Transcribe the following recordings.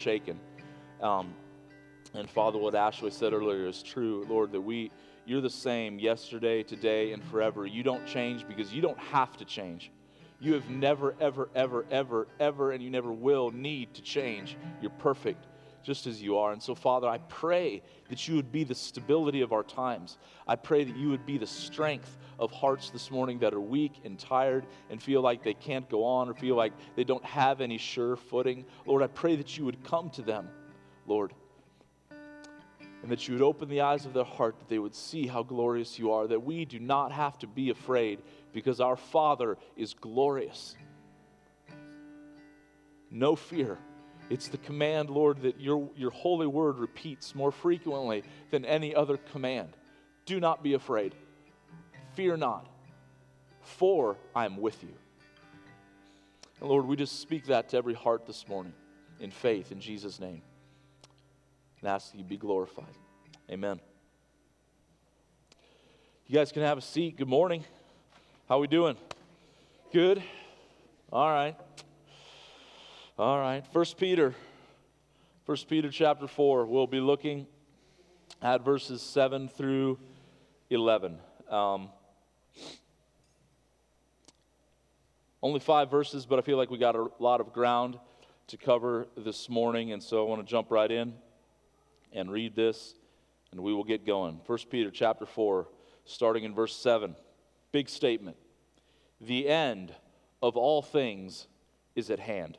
shaken. Um, and Father, what Ashley said earlier is true, Lord, that we, you're the same yesterday, today, and forever. You don't change because you don't have to change. You have never, ever, ever, ever, ever, and you never will need to change. You're perfect just as you are. And so, Father, I pray that you would be the stability of our times. I pray that you would be the strength of hearts this morning that are weak and tired and feel like they can't go on or feel like they don't have any sure footing. Lord, I pray that you would come to them, Lord, and that you would open the eyes of their heart that they would see how glorious you are, that we do not have to be afraid because our Father is glorious. No fear. It's the command, Lord, that your, your holy word repeats more frequently than any other command. Do not be afraid. Fear not, for I am with you. And Lord, we just speak that to every heart this morning in faith in Jesus' name. And ask that you be glorified. Amen. You guys can have a seat. Good morning. How we doing? Good? All right. All right. First Peter. First Peter chapter 4. We'll be looking at verses 7 through 11. Um, only five verses, but I feel like we got a lot of ground to cover this morning, and so I want to jump right in and read this, and we will get going. 1 Peter chapter 4, starting in verse 7. Big statement. The end of all things is at hand.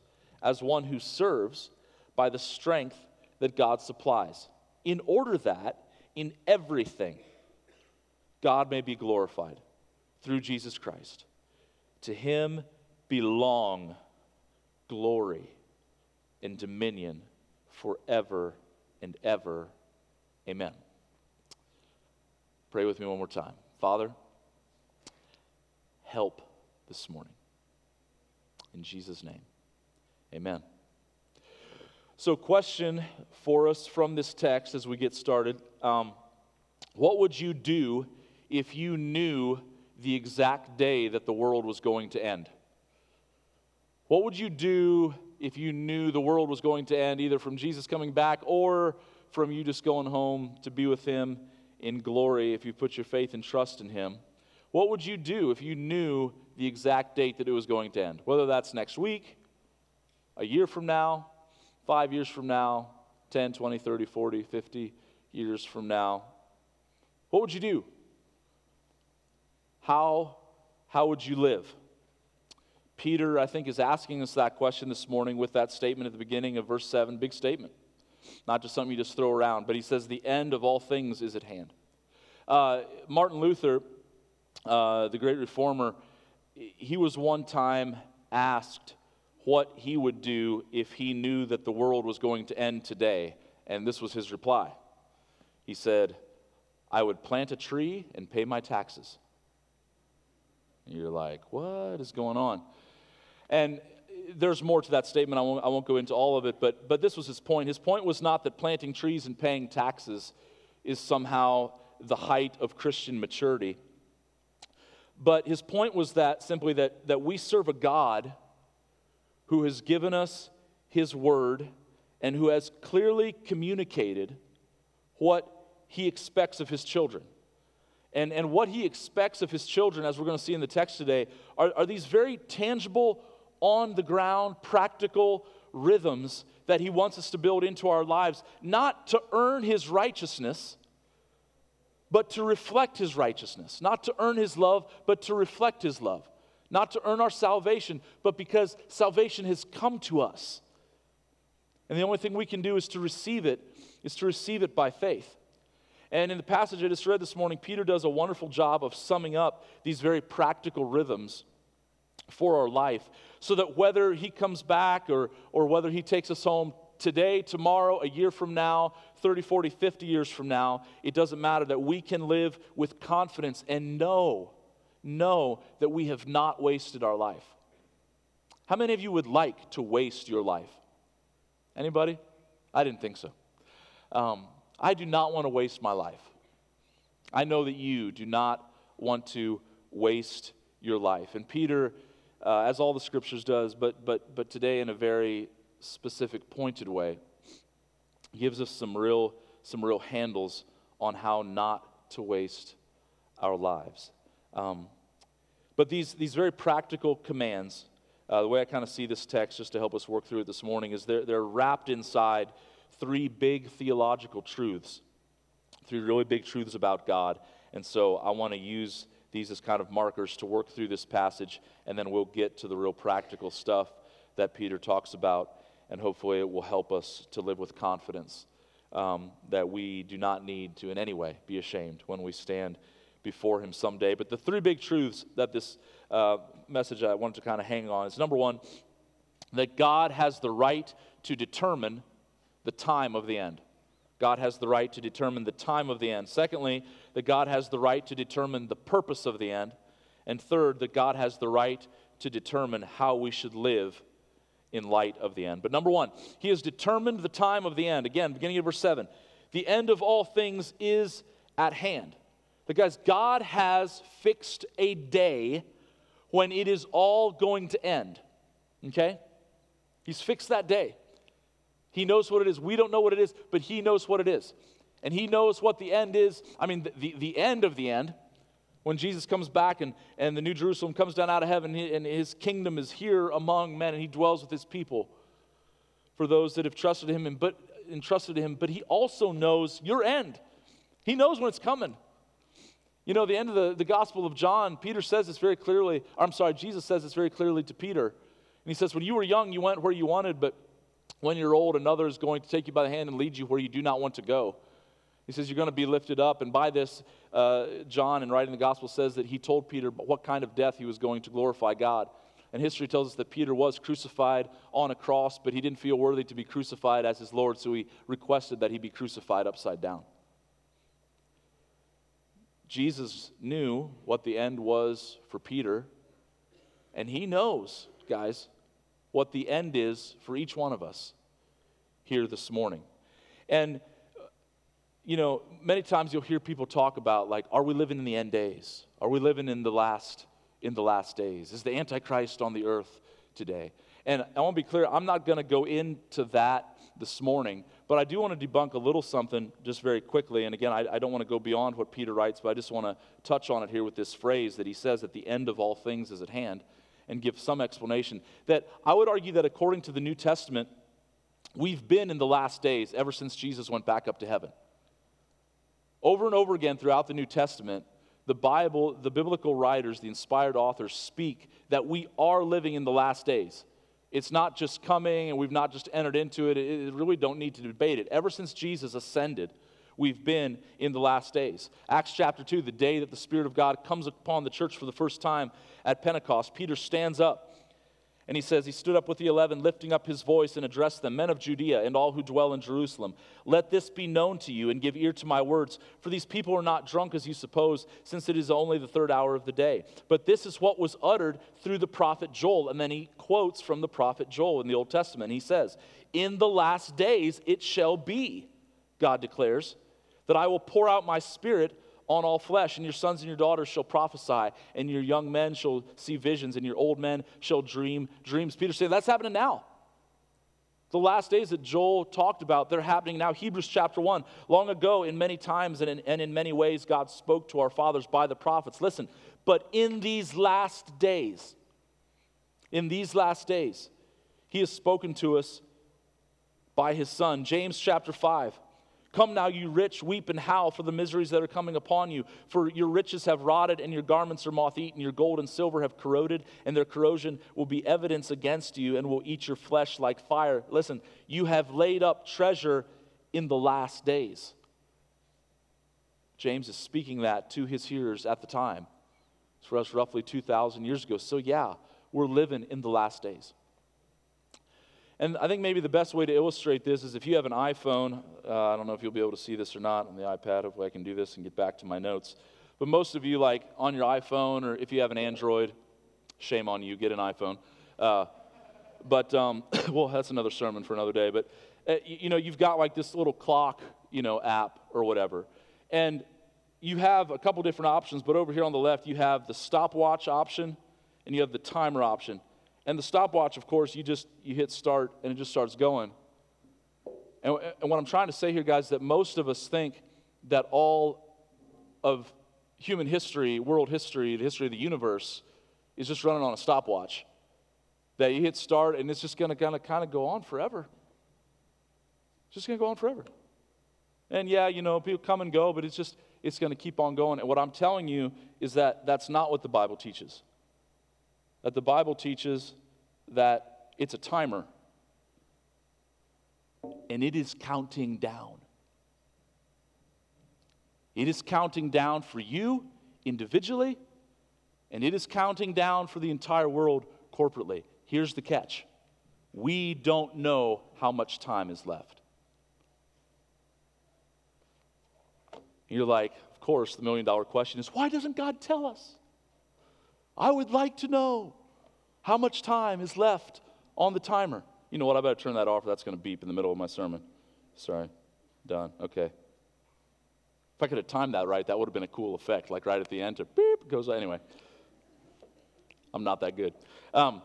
as one who serves by the strength that God supplies, in order that in everything God may be glorified through Jesus Christ. To him belong glory and dominion forever and ever. Amen. Pray with me one more time. Father, help this morning. In Jesus' name, amen. So, question for us from this text as we get started um, What would you do if you knew the exact day that the world was going to end? What would you do if you knew the world was going to end, either from Jesus coming back or from you just going home to be with Him in glory if you put your faith and trust in Him? What would you do if you knew the exact date that it was going to end? Whether that's next week, a year from now, five years from now, 10, 20, 30, 40, 50 years from now, what would you do? How, how would you live? Peter, I think, is asking us that question this morning with that statement at the beginning of verse 7. Big statement. Not just something you just throw around, but he says, The end of all things is at hand. Uh, Martin Luther, uh, the great reformer, he was one time asked what he would do if he knew that the world was going to end today. And this was his reply. He said, I would plant a tree and pay my taxes. And you're like, what is going on? And there's more to that statement. I won't, I won't go into all of it, but, but this was his point. His point was not that planting trees and paying taxes is somehow the height of Christian maturity. But his point was that simply that, that we serve a God who has given us his word and who has clearly communicated what he expects of his children. And, and what he expects of his children, as we're going to see in the text today, are, are these very tangible, on the ground, practical rhythms that he wants us to build into our lives, not to earn his righteousness, but to reflect his righteousness, not to earn his love, but to reflect his love not to earn our salvation, but because salvation has come to us. And the only thing we can do is to receive it, is to receive it by faith. And in the passage I just read this morning, Peter does a wonderful job of summing up these very practical rhythms for our life so that whether he comes back or, or whether he takes us home today, tomorrow, a year from now, 30, 40, 50 years from now, it doesn't matter that we can live with confidence and know, know that we have not wasted our life. How many of you would like to waste your life? Anybody? I didn't think so. Um, I do not want to waste my life. I know that you do not want to waste your life. And Peter, uh, as all the scriptures does, but, but, but today in a very specific, pointed way, gives us some real, some real handles on how not to waste our lives. Um, but these, these very practical commands, uh, the way I kind of see this text, just to help us work through it this morning, is they're, they're wrapped inside three big theological truths, three really big truths about God. And so I want to use these as kind of markers to work through this passage, and then we'll get to the real practical stuff that Peter talks about, and hopefully it will help us to live with confidence um, that we do not need to in any way be ashamed when we stand before Him someday. But the three big truths that this uh, message I wanted to kind of hang on is number one, that God has the right to determine the time of the end. God has the right to determine the time of the end. Secondly, that God has the right to determine the purpose of the end. And third, that God has the right to determine how we should live in light of the end. But number one, He has determined the time of the end. Again, beginning of verse 7. The end of all things is at hand. Because God has fixed a day when it is all going to end. Okay? He's fixed that day. He knows what it is. We don't know what it is, but He knows what it is. And He knows what the end is. I mean, the, the, the end of the end, when Jesus comes back and, and the New Jerusalem comes down out of heaven and His kingdom is here among men and He dwells with His people for those that have trusted Him and but, entrusted to Him. But He also knows your end. He knows when it's coming. You know, the end of the, the Gospel of John, Peter says this very clearly. I'm sorry, Jesus says this very clearly to Peter. And he says, When you were young, you went where you wanted, but when you're old, another is going to take you by the hand and lead you where you do not want to go. He says, You're going to be lifted up. And by this, uh, John, in writing the gospel, says that he told Peter what kind of death he was going to glorify God. And history tells us that Peter was crucified on a cross, but he didn't feel worthy to be crucified as his Lord, so he requested that he be crucified upside down. Jesus knew what the end was for Peter, and he knows, guys, what the end is for each one of us here this morning. And, uh, you know, many times you'll hear people talk about, like, are we living in the end days? Are we living in the last, in the last days? Is the Antichrist on the earth today? And I want to be clear, I'm not going to go into that this morning, but I do want to debunk a little something just very quickly. And again, I, I don't want to go beyond what Peter writes, but I just want to touch on it here with this phrase that he says that the end of all things is at hand and give some explanation. That I would argue that according to the New Testament, we've been in the last days ever since Jesus went back up to heaven. Over and over again throughout the New Testament, the Bible, the biblical writers, the inspired authors speak that we are living in the last days. It's not just coming and we've not just entered into it. It really don't need to debate it. Ever since Jesus ascended, we've been in the last days. Acts chapter 2, the day that the Spirit of God comes upon the church for the first time at Pentecost, Peter stands up and he says, He stood up with the eleven, lifting up his voice and addressed them, Men of Judea and all who dwell in Jerusalem, let this be known to you and give ear to my words. For these people are not drunk as you suppose, since it is only the third hour of the day. But this is what was uttered through the prophet Joel. And then he quotes from the prophet Joel in the Old Testament. He says, In the last days it shall be, God declares, that I will pour out my spirit on all flesh, and your sons and your daughters shall prophesy, and your young men shall see visions, and your old men shall dream dreams. Peter said, That's happening now. The last days that Joel talked about, they're happening now. Hebrews chapter 1. Long ago, in many times and in, and in many ways, God spoke to our fathers by the prophets. Listen, but in these last days, in these last days, He has spoken to us by His Son. James chapter 5. Come now, you rich, weep and howl for the miseries that are coming upon you. For your riches have rotted, and your garments are moth eaten. Your gold and silver have corroded, and their corrosion will be evidence against you and will eat your flesh like fire. Listen, you have laid up treasure in the last days. James is speaking that to his hearers at the time. It's for us roughly 2,000 years ago. So, yeah, we're living in the last days. And I think maybe the best way to illustrate this is if you have an iPhone, uh, I don't know if you'll be able to see this or not on the iPad, hopefully I can do this and get back to my notes. But most of you, like on your iPhone, or if you have an Android, shame on you, get an iPhone. Uh, but, um, well, that's another sermon for another day. But, uh, you, you know, you've got like this little clock, you know, app or whatever. And you have a couple different options, but over here on the left, you have the stopwatch option and you have the timer option. And the stopwatch, of course, you just you hit start and it just starts going. And, and what I'm trying to say here, guys, is that most of us think that all of human history, world history, the history of the universe, is just running on a stopwatch. That you hit start and it's just going to kind of kind of go on forever. It's just going to go on forever. And yeah, you know, people come and go, but it's just it's going to keep on going. And what I'm telling you is that that's not what the Bible teaches that the Bible teaches that it's a timer and it is counting down. It is counting down for you individually, and it is counting down for the entire world corporately. Here's the catch we don't know how much time is left. You're like, of course, the million dollar question is why doesn't God tell us? I would like to know how much time is left on the timer. You know what? I better turn that off. That's going to beep in the middle of my sermon. Sorry. Done. Okay. If I could have timed that right, that would have been a cool effect. Like right at the end, to beep goes. Anyway, I'm not that good. Um,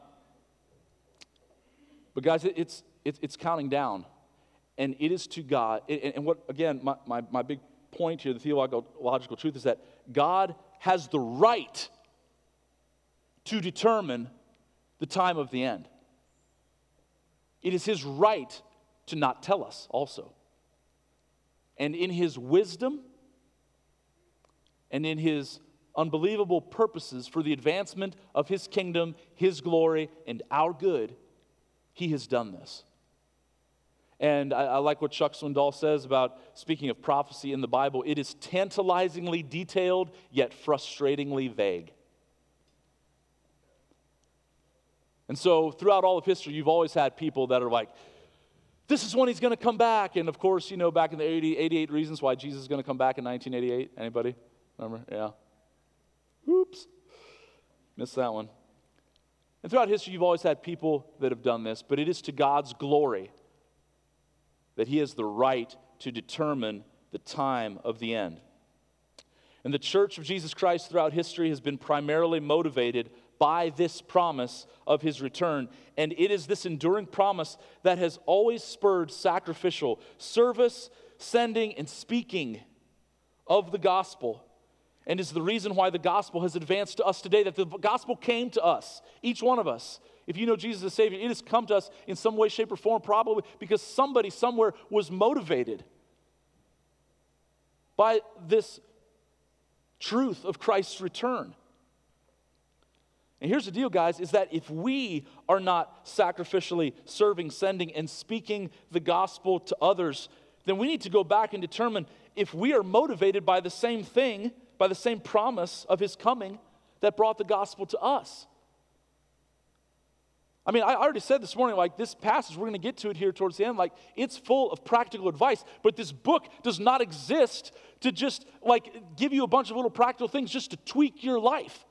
but guys, it, it's, it's, it's counting down. And it is to God. And, and what, again, my, my, my big point here, the theological truth is that God has the right to determine the time of the end. It is his right to not tell us also. And in his wisdom and in his unbelievable purposes for the advancement of his kingdom, his glory, and our good, he has done this. And I, I, like what Chuck Swindoll says about speaking of prophecy in the Bible. It is tantalizingly detailed, yet frustratingly vague. And so, throughout all of history, you've always had people that are like, this is when he's going to come back. And of course, you know, back in the 80, 88 reasons why Jesus is going to come back in 1988. Anybody? Remember? Yeah. Oops. Missed that one. And throughout history, you've always had people that have done this, but it is to God's glory that he has the right to determine the time of the end. And the church of Jesus Christ throughout history has been primarily motivated by this promise of his return. And it is this enduring promise that has always spurred sacrificial service, sending, and speaking of the gospel. And is the reason why the gospel has advanced to us today, that the gospel came to us, each one of us. If you know Jesus as Savior, it has come to us in some way, shape, or form, probably because somebody somewhere was motivated by this truth of Christ's return. And here's the deal, guys, is that if we are not sacrificially serving, sending, and speaking the gospel to others, then we need to go back and determine if we are motivated by the same thing, by the same promise of his coming that brought the gospel to us. I mean, I already said this morning, like this passage, we're going to get to it here towards the end, like it's full of practical advice, but this book does not exist to just like give you a bunch of little practical things just to tweak your life.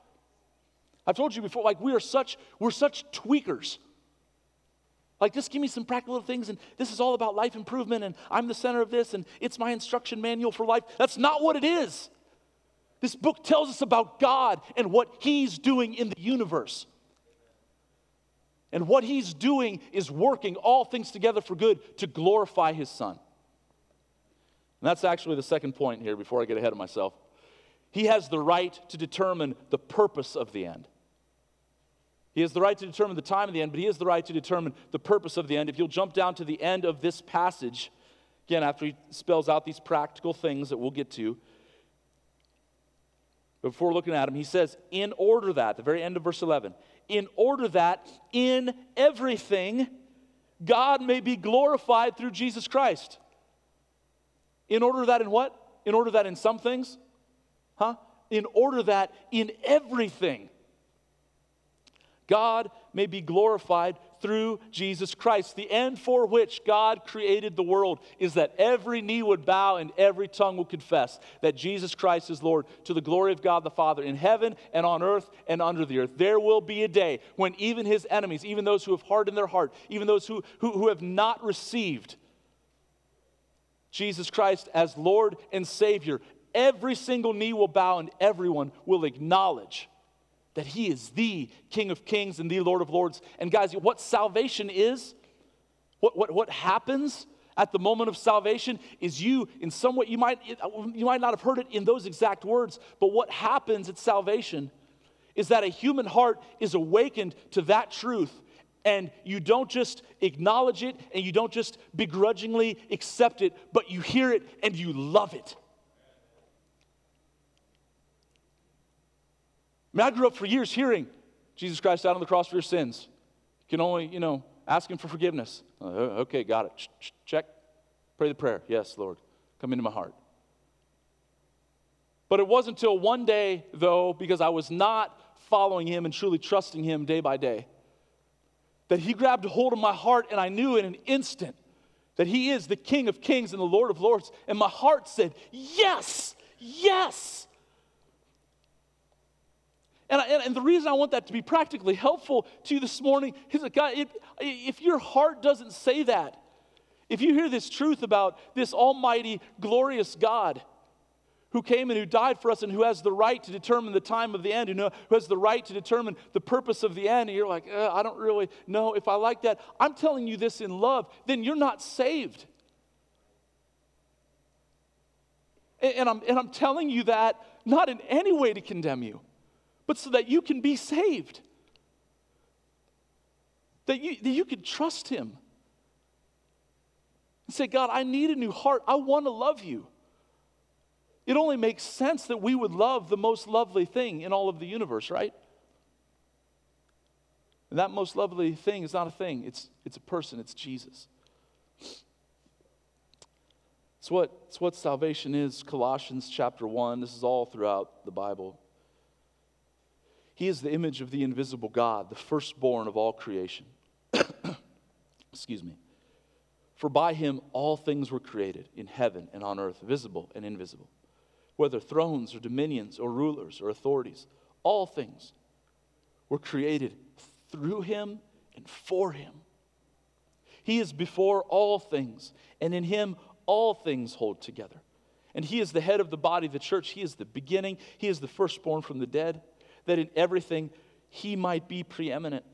I've told you before, like we are such, we're such tweakers. Like, just give me some practical things, and this is all about life improvement, and I'm the center of this, and it's my instruction manual for life. That's not what it is. This book tells us about God and what He's doing in the universe. And what He's doing is working all things together for good to glorify His Son. And that's actually the second point here before I get ahead of myself. He has the right to determine the purpose of the end. He has the right to determine the time of the end, but he has the right to determine the purpose of the end. If you'll jump down to the end of this passage, again, after he spells out these practical things that we'll get to, before looking at him, he says, in order that, the very end of verse 11, in order that in everything God may be glorified through Jesus Christ. In order that in what? In order that in some things? Huh? In order that in everything God may be glorified through Jesus Christ. The end for which God created the world is that every knee would bow and every tongue would confess that Jesus Christ is Lord to the glory of God the Father in heaven and on earth and under the earth. There will be a day when even his enemies, even those who have hardened their heart, even those who, who, who have not received Jesus Christ as Lord and Savior, every single knee will bow and everyone will acknowledge that He is the King of Kings and the Lord of Lords. And guys, what salvation is, what, what, what happens at the moment of salvation is you, in some way, you might, you might not have heard it in those exact words, but what happens at salvation is that a human heart is awakened to that truth and you don't just acknowledge it and you don't just begrudgingly accept it, but you hear it and you love it. I mean, I grew up for years hearing Jesus Christ died on the cross for your sins. You can only, you know, ask Him for forgiveness. Uh, okay, got it. Check. Pray the prayer. Yes, Lord. Come into my heart. But it wasn't until one day, though, because I was not following Him and truly trusting Him day by day, that He grabbed a hold of my heart, and I knew in an instant that He is the King of kings and the Lord of lords. And my heart said, Yes, yes. And, I, and, the reason I want that to be practically helpful to you this morning is that, God, it, if your heart doesn't say that, if you hear this truth about this almighty, glorious God who came and who died for us and who has the right to determine the time of the end, who, who has the right to determine the purpose of the end, and you're like, uh, I don't really know if I like that, I'm telling you this in love, then you're not saved. And, and I'm, and I'm telling you that not in any way to condemn you but so that you can be saved. That you, that you can trust Him. And say, God, I need a new heart. I want to love you. It only makes sense that we would love the most lovely thing in all of the universe, right? And that most lovely thing is not a thing, it's, it's a person, it's Jesus. It's what, it's what salvation is. Colossians chapter 1. This is all throughout the Bible. He is the image of the invisible God, the firstborn of all creation. Excuse me. For by him all things were created in heaven and on earth, visible and invisible, whether thrones or dominions or rulers or authorities, all things were created through him and for him. He is before all things, and in him all things hold together. And he is the head of the body, the church. He is the beginning, he is the firstborn from the dead that in everything he might be preeminent.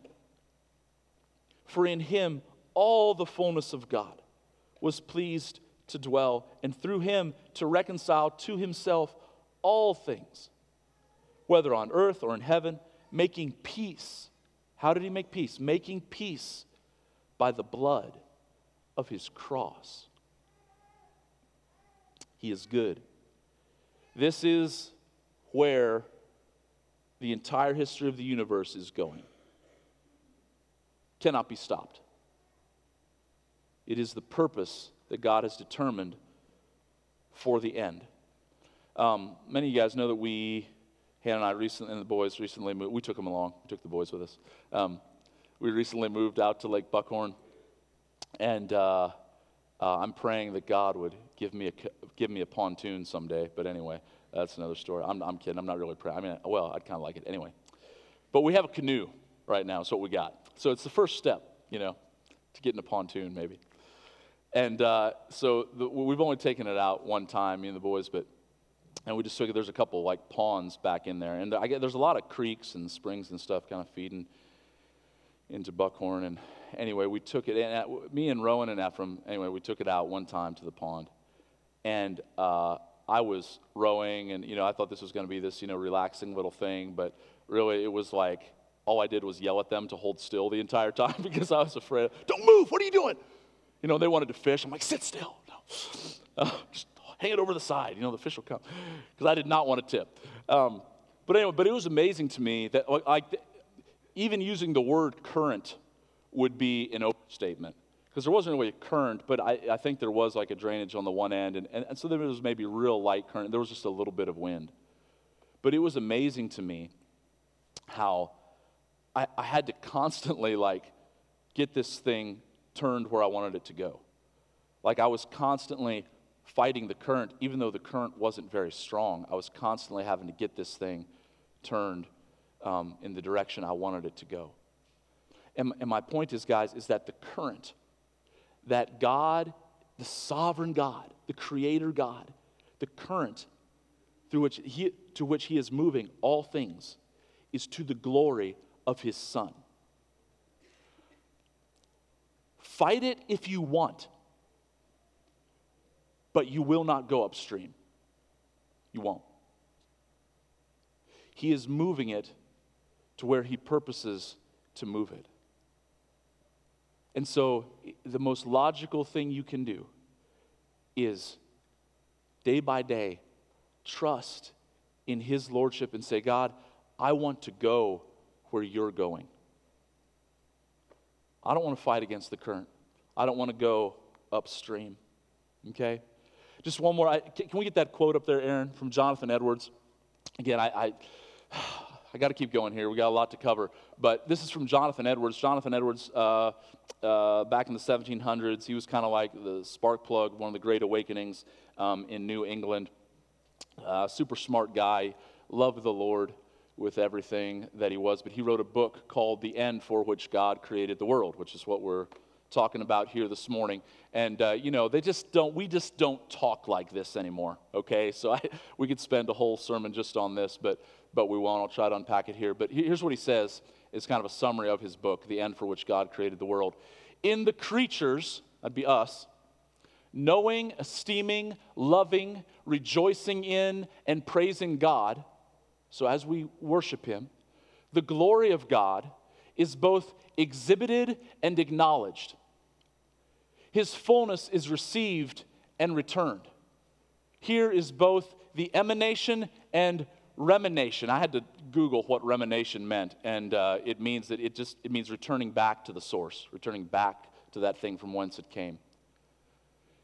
For in him all the fullness of God was pleased to dwell, and through him to reconcile to himself all things, whether on earth or in heaven, making peace. How did he make peace? Making peace by the blood of his cross. He is good. This is where the entire history of the universe is going. Cannot be stopped. It is the purpose that God has determined for the end. Um, many of you guys know that we, Hannah and I recently, and the boys recently moved, we took them along, we took the boys with us. Um, we recently moved out to Lake Buckhorn, and uh, uh, I'm praying that God would give me a, give me a pontoon someday, but anyway, that's another story. I'm, I'm kidding. I'm not really proud. I mean, well, I'd kind of like it anyway. But we have a canoe right now. Is what we got. So it's the first step, you know, to getting a pontoon maybe. And uh, so the, we've only taken it out one time, me and the boys, but and we just took it. There's a couple like ponds back in there, and I get there's a lot of creeks and springs and stuff kind of feeding into Buckhorn. And anyway, we took it. Uh, me and Rowan and Ephraim, anyway, we took it out one time to the pond, and uh, I was rowing, and you know, I thought this was going to be this, you know, relaxing little thing, but really, it was like all I did was yell at them to hold still the entire time because I was afraid. Don't move! What are you doing? You know, they wanted to fish. I'm like, sit still. No. Uh, just hang it over the side. You know, the fish will come because I did not want to tip. Um, but anyway, but it was amazing to me that like even using the word current would be an overstatement because there wasn't really a current, but I, I, think there was like a drainage on the one end, and, and, and so there was maybe real light current. There was just a little bit of wind. But it was amazing to me how I, I had to constantly like get this thing turned where I wanted it to go. Like I was constantly fighting the current, even though the current wasn't very strong. I was constantly having to get this thing turned um, in the direction I wanted it to go. And, and my point is, guys, is that the current that God, the sovereign God, the creator God, the current through which he, to which he is moving all things is to the glory of his son. Fight it if you want, but you will not go upstream. You won't. He is moving it to where he purposes to move it. And so, the most logical thing you can do is day by day trust in his lordship and say, God, I want to go where you're going. I don't want to fight against the current. I don't want to go upstream. Okay? Just one more. I, can we get that quote up there, Aaron, from Jonathan Edwards? Again, I, I, I got to keep going here. We got a lot to cover. But this is from Jonathan Edwards. Jonathan Edwards, uh, uh, back in the 1700s, he was kind of like the spark plug, one of the great awakenings um, in New England. Uh, super smart guy, loved the Lord with everything that he was. But he wrote a book called The End for Which God Created the World, which is what we're talking about here this morning. And, uh, you know, they just don't, we just don't talk like this anymore, okay? So I, we could spend a whole sermon just on this, but, but we won't. I'll try to unpack it here. But here's what he says it's kind of a summary of his book, The End for Which God Created the World. In the creatures, that'd be us, knowing, esteeming, loving, rejoicing in, and praising God, so as we worship Him, the glory of God is both exhibited and acknowledged his fullness is received and returned. Here is both the emanation and remanation. I had to Google what remanation meant, and uh, it means that it just it means returning back to the source, returning back to that thing from whence it came.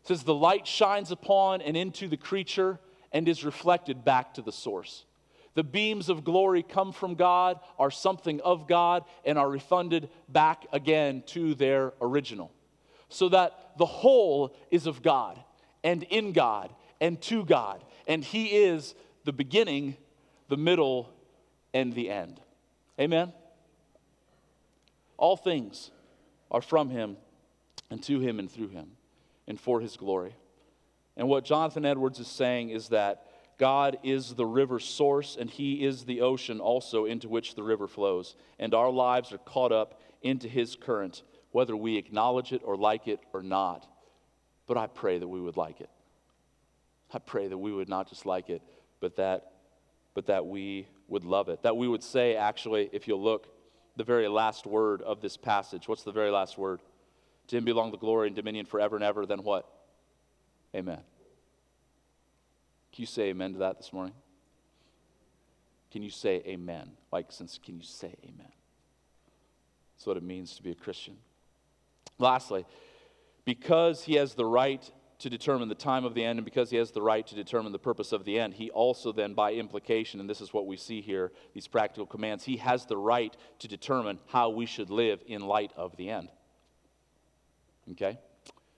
It says the light shines upon and into the creature and is reflected back to the source. The beams of glory come from God, are something of God, and are refunded back again to their original so that the whole is of God and in God and to God. And He is the beginning, the middle, and the end. Amen? All things are from Him and to Him and through Him and for His glory. And what Jonathan Edwards is saying is that God is the river source and He is the ocean also into which the river flows. And our lives are caught up into His current whether we acknowledge it or like it or not. But I pray that we would like it. I pray that we would not just like it, but that, but that we would love it. That we would say, actually, if you'll look, the very last word of this passage. What's the very last word? To him belong the glory and dominion forever and ever. Then what? Amen. Can you say amen to that this morning? Can you say amen? Like, since, can you say amen? That's what it means to be a Christian. Lastly, because he has the right to determine the time of the end and because he has the right to determine the purpose of the end, he also then, by implication, and this is what we see here, these practical commands, he has the right to determine how we should live in light of the end. Okay?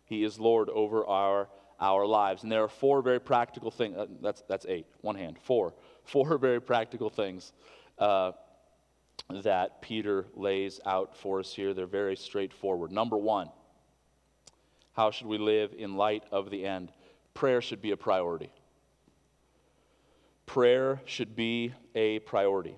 He is Lord over our, our lives. And there are four very practical things. Uh, that's, that's eight, one hand. Four. Four very practical things uh, that Peter lays out for us here. They're very straightforward. Number one, how should we live in light of the end? Prayer should be a priority. Prayer should be a priority.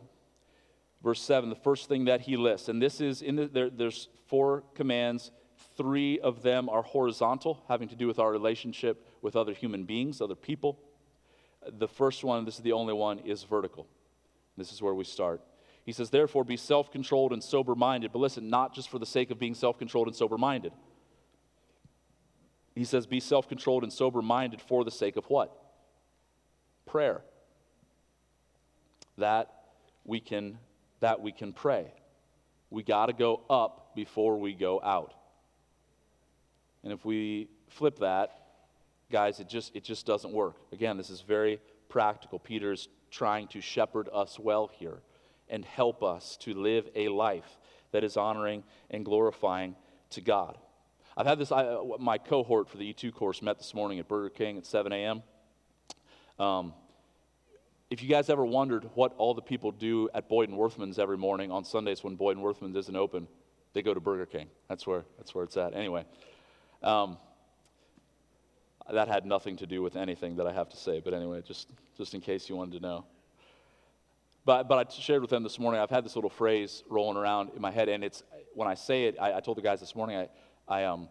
Verse 7, the first thing that he lists, and this is in the, there, there's four commands. Three of them are horizontal, having to do with our relationship with other human beings, other people. The first one, this is the only one, is vertical. This is where we start. He says, Therefore, be self controlled and sober minded. But listen, not just for the sake of being self controlled and sober minded. He says, Be self controlled and sober minded for the sake of what? Prayer. That we can, that we can pray. We got to go up before we go out. And if we flip that, guys, it just, it just doesn't work. Again, this is very practical. Peter's trying to shepherd us well here and help us to live a life that is honoring and glorifying to God. I've had this, I, my cohort for the E2 course met this morning at Burger King at 7 a.m. Um, if you guys ever wondered what all the people do at Boyd and Wurthmann's every morning on Sundays when Boyd and Wurthmann's isn't open, they go to Burger King. That's where, that's where it's at. Anyway, um, that had nothing to do with anything that I have to say, but anyway, just, just in case you wanted to know. But, but I shared with them this morning, I've had this little phrase rolling around in my head, and it's, when I say it, I, I told the guys this morning, I, I, um,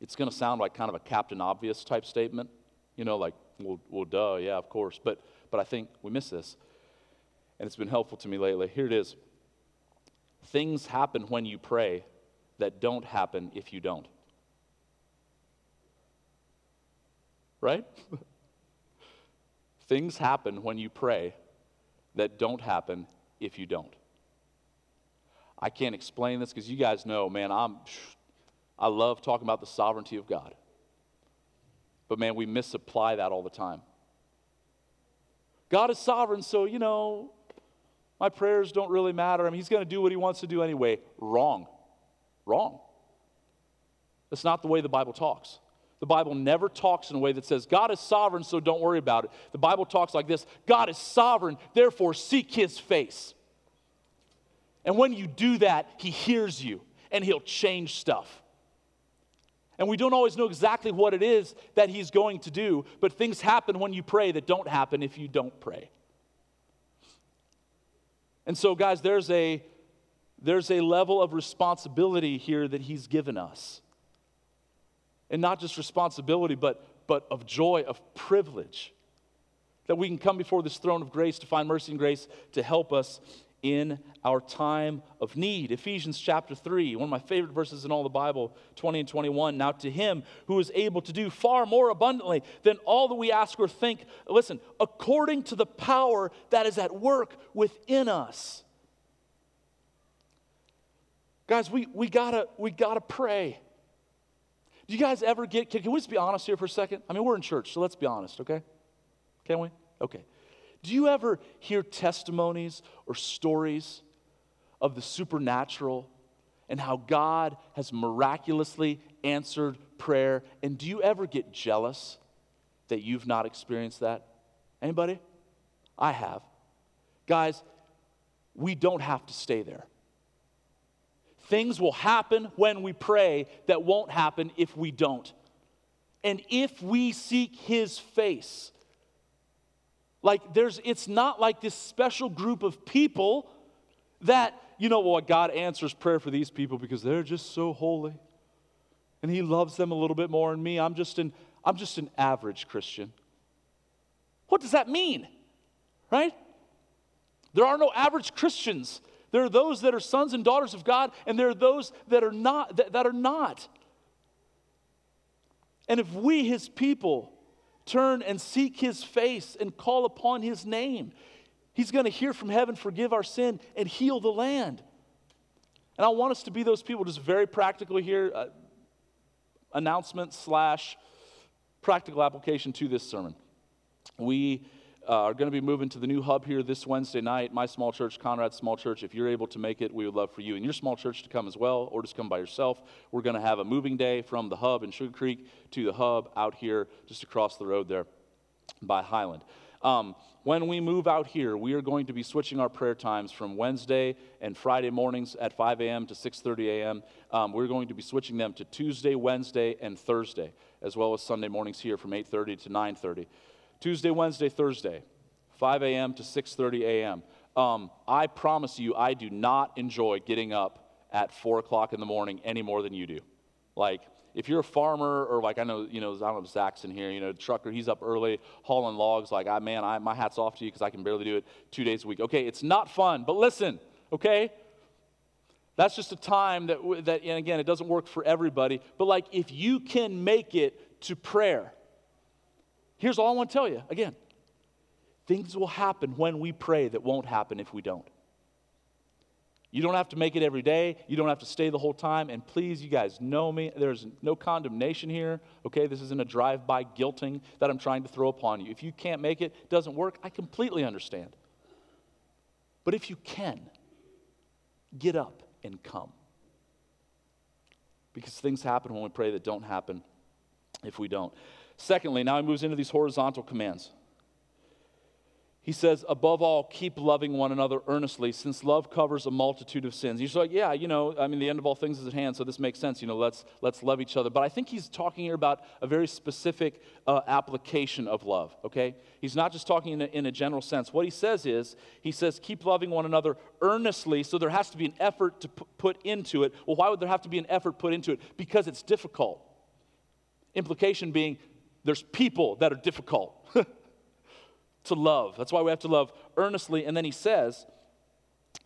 it's going to sound like kind of a Captain Obvious type statement, you know, like, well, well, duh, yeah, of course. But, but I think we miss this. And it's been helpful to me lately. Here it is Things happen when you pray that don't happen if you don't. Right? Things happen when you pray that don't happen if you don't. I can't explain this because you guys know, man, I'm I love talking about the sovereignty of God. But man, we misapply that all the time. God is sovereign, so, you know, my prayers don't really matter. I mean, He's going to do what He wants to do anyway. Wrong. Wrong. That's not the way the Bible talks. The Bible never talks in a way that says, God is sovereign, so don't worry about it. The Bible talks like this God is sovereign, therefore seek His face. And when you do that, He hears you and He'll change stuff. And we don't always know exactly what it is that he's going to do, but things happen when you pray that don't happen if you don't pray. And so, guys, there's a, there's a level of responsibility here that he's given us. And not just responsibility, but, but of joy, of privilege. That we can come before this throne of grace to find mercy and grace to help us in our time of need. Ephesians chapter 3, one of my favorite verses in all the Bible, 20 and 21. Now, to him who is able to do far more abundantly than all that we ask or think, listen, according to the power that is at work within us. Guys, we, we, gotta, we gotta pray. Do you guys ever get, can, can we just be honest here for a second? I mean, we're in church, so let's be honest, okay? Can we? Okay. Do you ever hear testimonies or stories of the supernatural and how God has miraculously answered prayer? And do you ever get jealous that you've not experienced that? Anybody? I have. Guys, we don't have to stay there. Things will happen when we pray that won't happen if we don't. And if we seek His face, like there's it's not like this special group of people that, you know, well, God answers prayer for these people because they're just so holy. And he loves them a little bit more than me. I'm just an I'm just an average Christian. What does that mean? Right? There are no average Christians. There are those that are sons and daughters of God, and there are those that are not that, that are not. And if we, his people, turn and seek his face and call upon his name. He's going to hear from heaven, forgive our sin, and heal the land. And I want us to be those people, just very practically here, uh, announcement slash practical application to this sermon. We uh, are going to be moving to the new hub here this Wednesday night. My small church, Conrad Small Church. If you're able to make it, we would love for you and your small church to come as well, or just come by yourself. We're going to have a moving day from the hub in Sugar Creek to the hub out here just across the road there by Highland. Um, when we move out here, we are going to be switching our prayer times from Wednesday and Friday mornings at 5 a.m. to 6:30 a.m. Um, we're going to be switching them to Tuesday, Wednesday, and Thursday, as well as Sunday mornings here from 8:30 to 9:30. Tuesday, Wednesday, Thursday, 5 a.m. to 6:30 a.m. Um, I promise you, I do not enjoy getting up at 4 o'clock in the morning any more than you do. Like, if you're a farmer or like I know, you know, I don't know Zach's in here, you know, trucker, he's up early hauling logs. Like, I man, I, my hat's off to you because I can barely do it two days a week. Okay, it's not fun, but listen, okay. That's just a time that, that, and again, it doesn't work for everybody. But like, if you can make it to prayer, Here's all I want to tell you again things will happen when we pray that won't happen if we don't. You don't have to make it every day. You don't have to stay the whole time. And please, you guys know me. There's no condemnation here. Okay, this isn't a drive-by guilting that I'm trying to throw upon you. If you can't make it, doesn't work, I completely understand. But if you can, get up and come. Because things happen when we pray that don't happen if we don't. Secondly, now he moves into these horizontal commands. He says, above all, keep loving one another earnestly, since love covers a multitude of sins. He's like, yeah, you know, I mean, the end of all things is at hand, so this makes sense. You know, let's, let's love each other. But I think he's talking here about a very specific uh, application of love, okay? He's not just talking in a, in a general sense. What he says is, he says, keep loving one another earnestly, so there has to be an effort to p- put into it. Well, why would there have to be an effort put into it? Because it's difficult. Implication being, there's people that are difficult. to love. That's why we have to love earnestly. And then he says,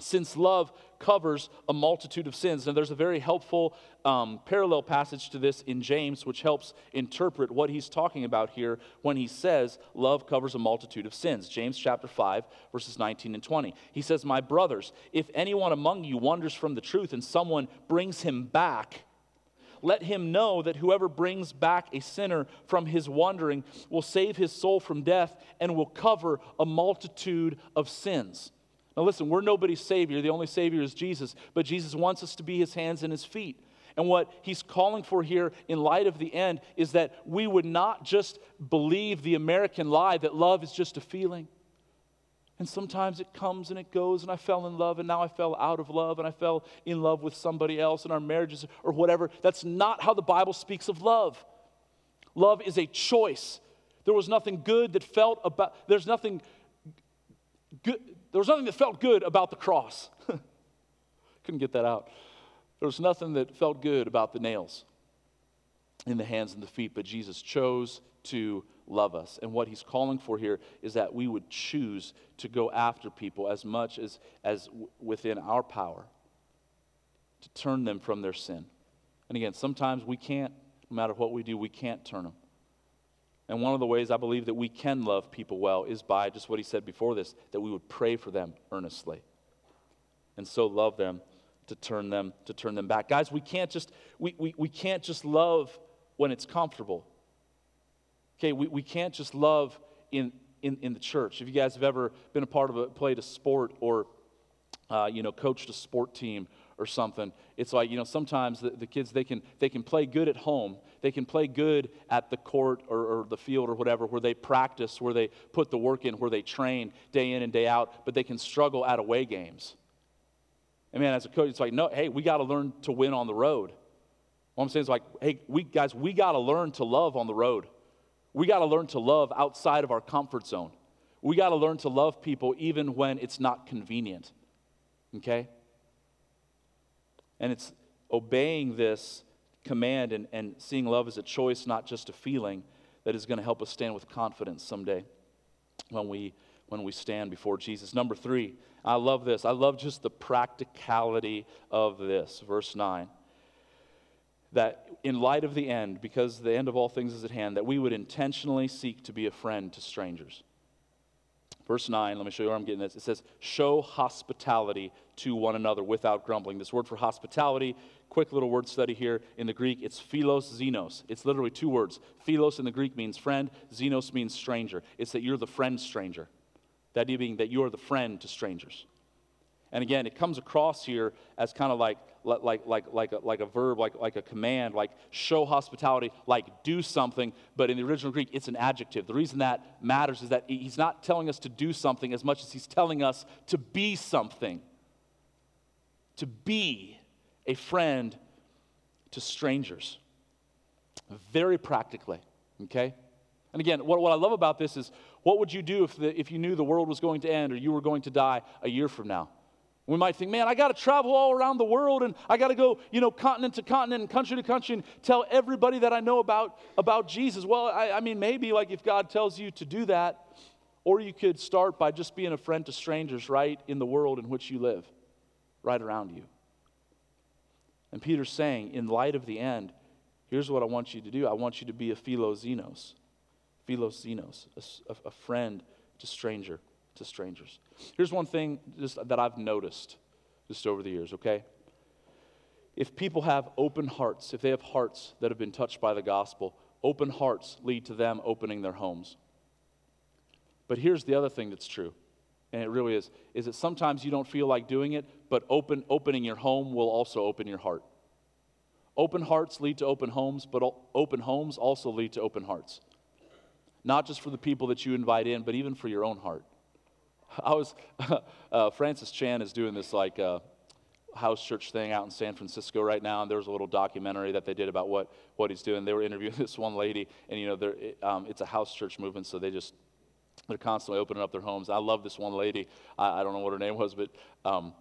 since love covers a multitude of sins. And there's a very helpful um, parallel passage to this in James, which helps interpret what he's talking about here when he says love covers a multitude of sins. James chapter 5, verses 19 and 20. He says, My brothers, if anyone among you wanders from the truth and someone brings him back, let him know that whoever brings back a sinner from his wandering will save his soul from death and will cover a multitude of sins. Now, listen, we're nobody's Savior. The only Savior is Jesus, but Jesus wants us to be his hands and his feet. And what he's calling for here in light of the end is that we would not just believe the American lie that love is just a feeling and sometimes it comes and it goes, and I fell in love, and now I fell out of love, and I fell in love with somebody else, and our marriages or whatever. That's not how the Bible speaks of love. Love is a choice. There was nothing good that felt about, there's nothing good, there was nothing that felt good about the cross. Couldn't get that out. There was nothing that felt good about the nails in the hands and the feet, but Jesus chose to love us. And what he's calling for here is that we would choose to go after people as much as, as within our power to turn them from their sin. And again, sometimes we can't, no matter what we do, we can't turn them. And one of the ways I believe that we can love people well is by just what he said before this that we would pray for them earnestly. And so love them to turn them to turn them back. Guys, we can't just we, we, we can't just love when it's comfortable. Okay, we, we can't just love in, in, in the church. If you guys have ever been a part of a, played a sport or, uh, you know, coached a sport team or something, it's like, you know, sometimes the, the kids, they can, they can play good at home. They can play good at the court or, or the field or whatever, where they practice, where they put the work in, where they train day in and day out, but they can struggle at away games. And man, as a coach, it's like, no, hey, we got to learn to win on the road. What I'm saying is like, hey, we guys, we got to learn to love on the road. We got to learn to love outside of our comfort zone. We got to learn to love people even when it's not convenient. Okay? And it's obeying this command and, and seeing love as a choice, not just a feeling, that is going to help us stand with confidence someday when we, when we stand before Jesus. Number three, I love this. I love just the practicality of this. Verse 9 that in light of the end, because the end of all things is at hand, that we would intentionally seek to be a friend to strangers. Verse 9, let me show you where I'm getting this. It says, Show hospitality to one another without grumbling. This word for hospitality, quick little word study here in the Greek, it's philos xenos. It's literally two words. Philos in the Greek means friend, xenos means stranger. It's that you're the friend stranger. The idea being that you're the friend to strangers. And again, it comes across here as kind of like, like, like, like, a, like a verb, like, like a command, like show hospitality, like do something. But in the original Greek, it's an adjective. The reason that matters is that he's not telling us to do something as much as he's telling us to be something. To be a friend to strangers. Very practically, okay? And again, what, what I love about this is what would you do if, the, if you knew the world was going to end or you were going to die a year from now? We might think, man, I got to travel all around the world and I got to go, you know, continent to continent and country to country and tell everybody that I know about, about Jesus. Well, I, I mean, maybe like if God tells you to do that, or you could start by just being a friend to strangers right in the world in which you live, right around you. And Peter's saying, in light of the end, here's what I want you to do I want you to be a philoxenos, philoxenos, a, a friend to stranger to strangers. Here's one thing just that I've noticed just over the years, okay? If people have open hearts, if they have hearts that have been touched by the gospel, open hearts lead to them opening their homes. But here's the other thing that's true and it really is, is that sometimes you don't feel like doing it, but open, opening your home will also open your heart. Open hearts lead to open homes, but open homes also lead to open hearts. Not just for the people that you invite in, but even for your own heart. I was, uh, Francis Chan is doing this like uh, house church thing out in San Francisco right now, and there was a little documentary that they did about what, what he's doing. They were interviewing this one lady, and you know, um, it's a house church movement, so they just they're constantly opening up their homes. I love this one lady. I, I don't know what her name was, but um,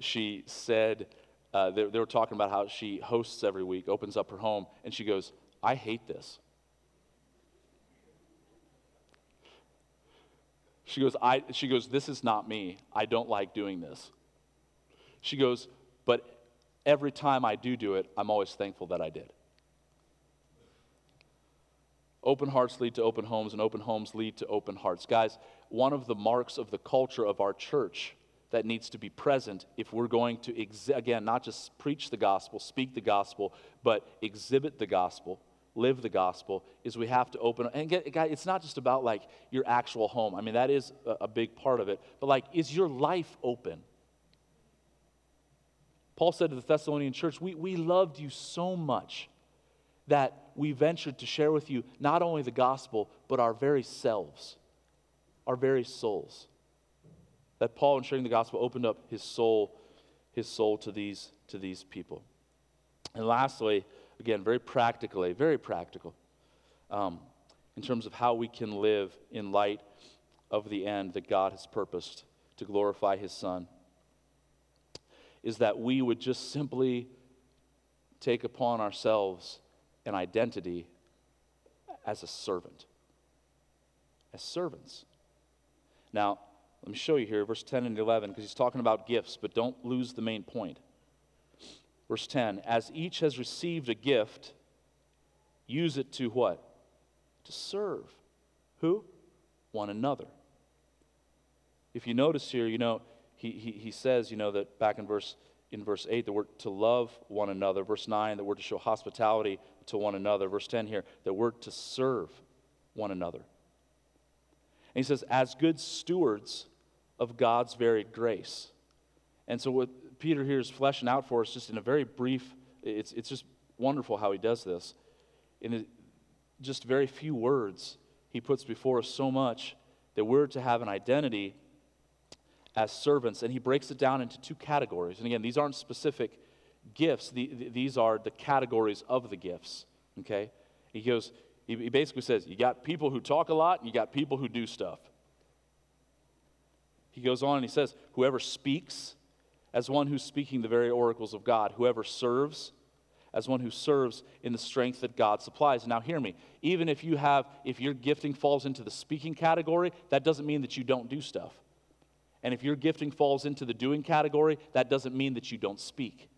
she said uh, they, they were talking about how she hosts every week, opens up her home, and she goes, "I hate this." She goes, I, she goes, This is not me. I don't like doing this. She goes, But every time I do do it, I'm always thankful that I did. Open hearts lead to open homes, and open homes lead to open hearts. Guys, one of the marks of the culture of our church that needs to be present if we're going to, ex- again, not just preach the gospel, speak the gospel, but exhibit the gospel, live the gospel, is we have to open. And get, guys, it's not just about like your actual home. I mean, that is a, a big part of it. But like, is your life open? Paul said to the Thessalonian church, we, we loved you so much that we ventured to share with you not only the gospel, but our very selves, our very souls. That Paul, in sharing the gospel, opened up his soul, his soul to these, to these people. And lastly, again, very practically, very practical, um, in terms of how we can live in light of the end that God has purposed to glorify his Son, is that we would just simply take upon ourselves an identity as a servant. As servants. Now, let me show you here, verse 10 and 11, because he's talking about gifts, but don't lose the main point. Verse 10 As each has received a gift, use it to what? To serve. Who? One another. If you notice here, you know, he, he, he says, you know, that back in verse in verse 8 that we're to love one another. Verse 9 that we're to show hospitality to one another. Verse 10 here that we're to serve one another. And he says, as good stewards of God's varied grace. And so, what Peter here is fleshing out for us, just in a very brief, it's, it's just wonderful how he does this. In just very few words, he puts before us so much that we're to have an identity as servants. And he breaks it down into two categories. And again, these aren't specific gifts, the, the, these are the categories of the gifts. Okay? He goes, he, he basically says, you got people who talk a lot, and you got people who do stuff. He goes on and he says, whoever speaks as one who's speaking the very oracles of God, whoever serves as one who serves in the strength that God supplies. Now, hear me. Even if you have, if your gifting falls into the speaking category, that doesn't mean that you don't do stuff. And if your gifting falls into the doing category, that doesn't mean that you don't speak.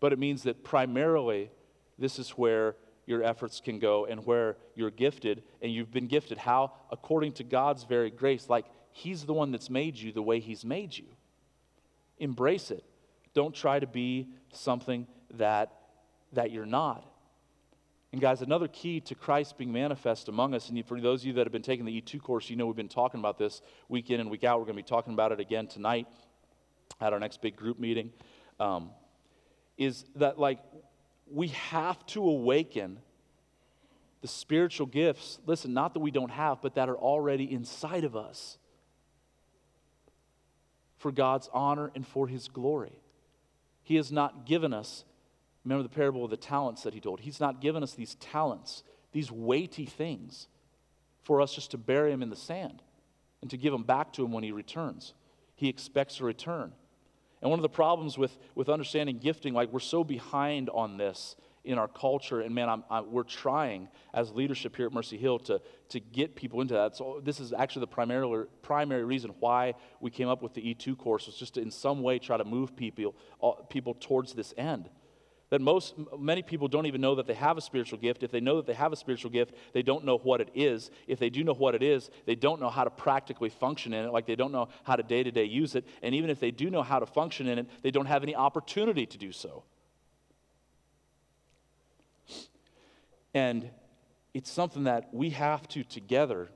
But it means that primarily, this is where your efforts can go and where you're gifted, and you've been gifted. How? According to God's very grace. Like, He's the one that's made you the way He's made you. Embrace it. Don't try to be something that, that you're not. And, guys, another key to Christ being manifest among us, and for those of you that have been taking the E2 course, you know we've been talking about this week in and week out. We're going to be talking about it again tonight at our next big group meeting. Um, is that, like, we have to awaken the spiritual gifts, listen, not that we don't have, but that are already inside of us for God's honor and for His glory. He has not given us Remember the parable of the talents that he told. He's not given us these talents, these weighty things, for us just to bury them in the sand and to give them back to him when he returns. He expects a return. And one of the problems with, with understanding gifting, like we're so behind on this in our culture, and man, I'm, I'm, we're trying as leadership here at Mercy Hill to, to get people into that. So this is actually the primary, primary reason why we came up with the E2 course was just to in some way try to move people, uh, people towards this end. That most many people don't even know that they have a spiritual gift. If they know that they have a spiritual gift they don't know what it is. If they do know what it is they don't know how to practically function in it like they don't know how to day to day use it. And even if they do know how to function in it they don't have any opportunity to do so and it's something that we have to together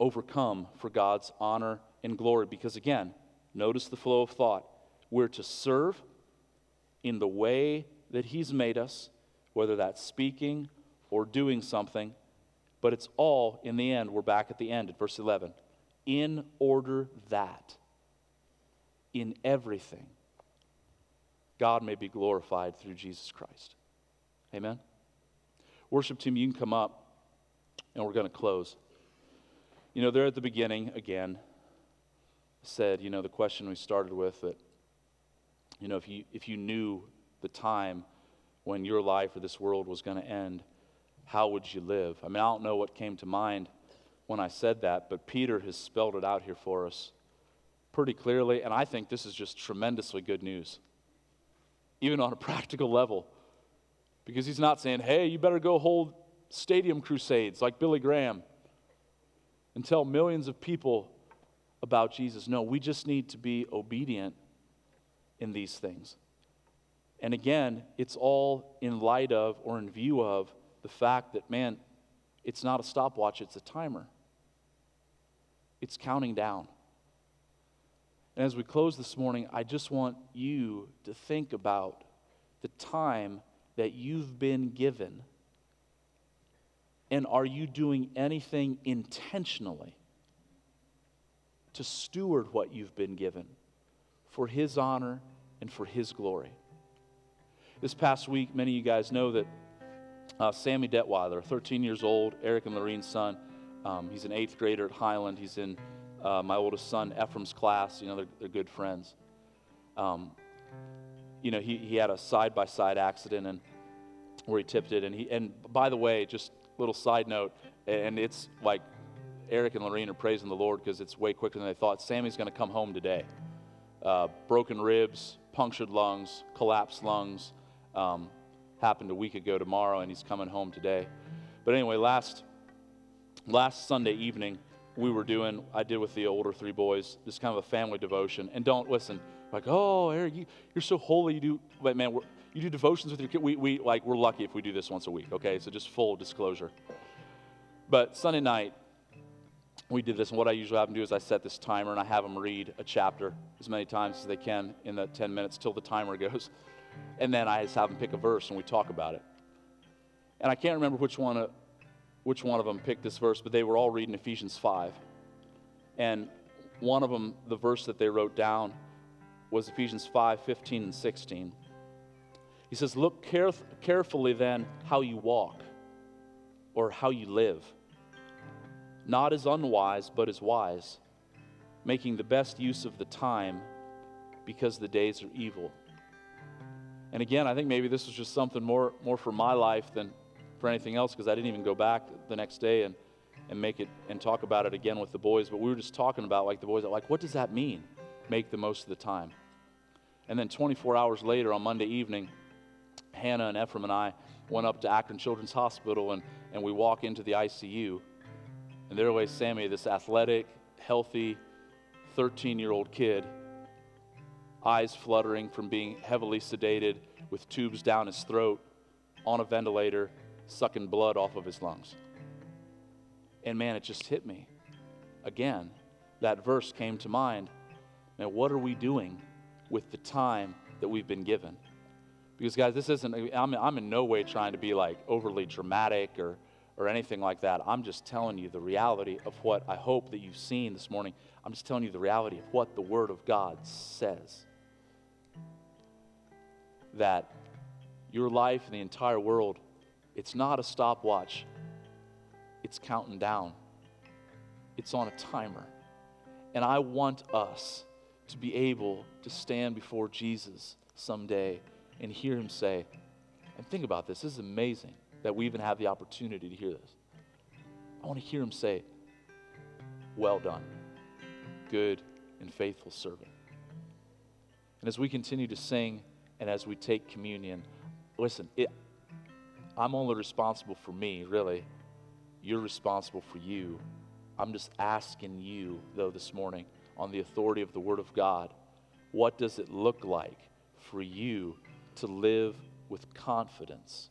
overcome for God's honor and glory. Because again, notice the flow of thought. We're to serve in the way that He's made us, whether that's speaking or doing something, but it's all in the end. We're back at the end at verse 11. In order that in everything God may be glorified through Jesus Christ. Amen. Worship team, you can come up and we're going to close. You know, there at the beginning, again, said, you know, the question we started with that, you know, if you, if you knew the time when your life or this world was going to end, how would you live? I mean, I don't know what came to mind when I said that, but Peter has spelled it out here for us pretty clearly, and I think this is just tremendously good news, even on a practical level, because he's not saying, hey, you better go hold stadium crusades like Billy Graham and tell millions of people about Jesus. No, we just need to be obedient in these things. And again, it's all in light of or in view of the fact that, man, it's not a stopwatch, it's a timer. It's counting down. And as we close this morning, I just want you to think about the time that you've been given and are you doing anything intentionally to steward what you've been given for His honor and for His glory? This past week, many of you guys know that uh, Sammy Detweiler, 13 years old, Eric and Lorene's son, um, he's an eighth grader at Highland. He's in uh, my oldest son, Ephraim's class. You know, they're, they're good friends. Um, you know, he, he had a side by side accident and where he tipped it. And, he, and by the way, just little side note, and it's like Eric and Lorene are praising the Lord because it's way quicker than they thought. Sammy's going to come home today. Uh, broken ribs, punctured lungs, collapsed lungs. Um, happened a week ago tomorrow, and he's coming home today. But anyway, last last Sunday evening, we were doing. I did with the older three boys, just kind of a family devotion. And don't listen, like, oh, Eric, you, are so holy. You do, but man, you do devotions with your kid. We, we like we're lucky if we do this once a week. Okay, so just full disclosure. But Sunday night, we did this, and what I usually have them do is I set this timer and I have them read a chapter as many times as they can in the 10 minutes till the timer goes, and then I just have them pick a verse and we talk about it. And I can't remember which one, uh, which one of them picked this verse, but they were all reading Ephesians 5, and one of them, the verse that they wrote down, was Ephesians 5, 15 and 16. He says, Look caref- carefully then how you walk or how you live, not as unwise, but as wise, making the best use of the time because the days are evil. And again, I think maybe this was just something more, more for my life than for anything else because I didn't even go back the next day and, and make it and talk about it again with the boys. But we were just talking about, like, the boys like, what does that mean? Make the most of the time. And then 24 hours later on Monday evening, Hannah and Ephraim and I went up to Akron Children's Hospital and, and we walk into the ICU. And there lays Sammy, this athletic, healthy, 13 year old kid, eyes fluttering from being heavily sedated with tubes down his throat, on a ventilator, sucking blood off of his lungs. And man, it just hit me. Again, that verse came to mind. Now, what are we doing with the time that we've been given? Because, guys, this isn't, I'm, I'm in no way trying to be like overly dramatic or, or anything like that. I'm just telling you the reality of what I hope that you've seen this morning. I'm just telling you the reality of what the Word of God says. That your life and the entire world, it's not a stopwatch, it's counting down, it's on a timer. And I want us to be able to stand before Jesus someday and hear him say, and think about this, this is amazing that we even have the opportunity to hear this. I want to hear him say, Well done, good and faithful servant. And as we continue to sing and as we take communion, listen, it, I'm only responsible for me, really. You're responsible for you. I'm just asking you, though, this morning, on the authority of the Word of God, what does it look like for you to live with confidence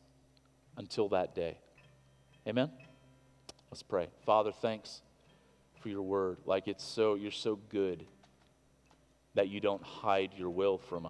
until that day. Amen? Let's pray. Father, thanks for your word. Like it's so, you're so good that you don't hide your will from us.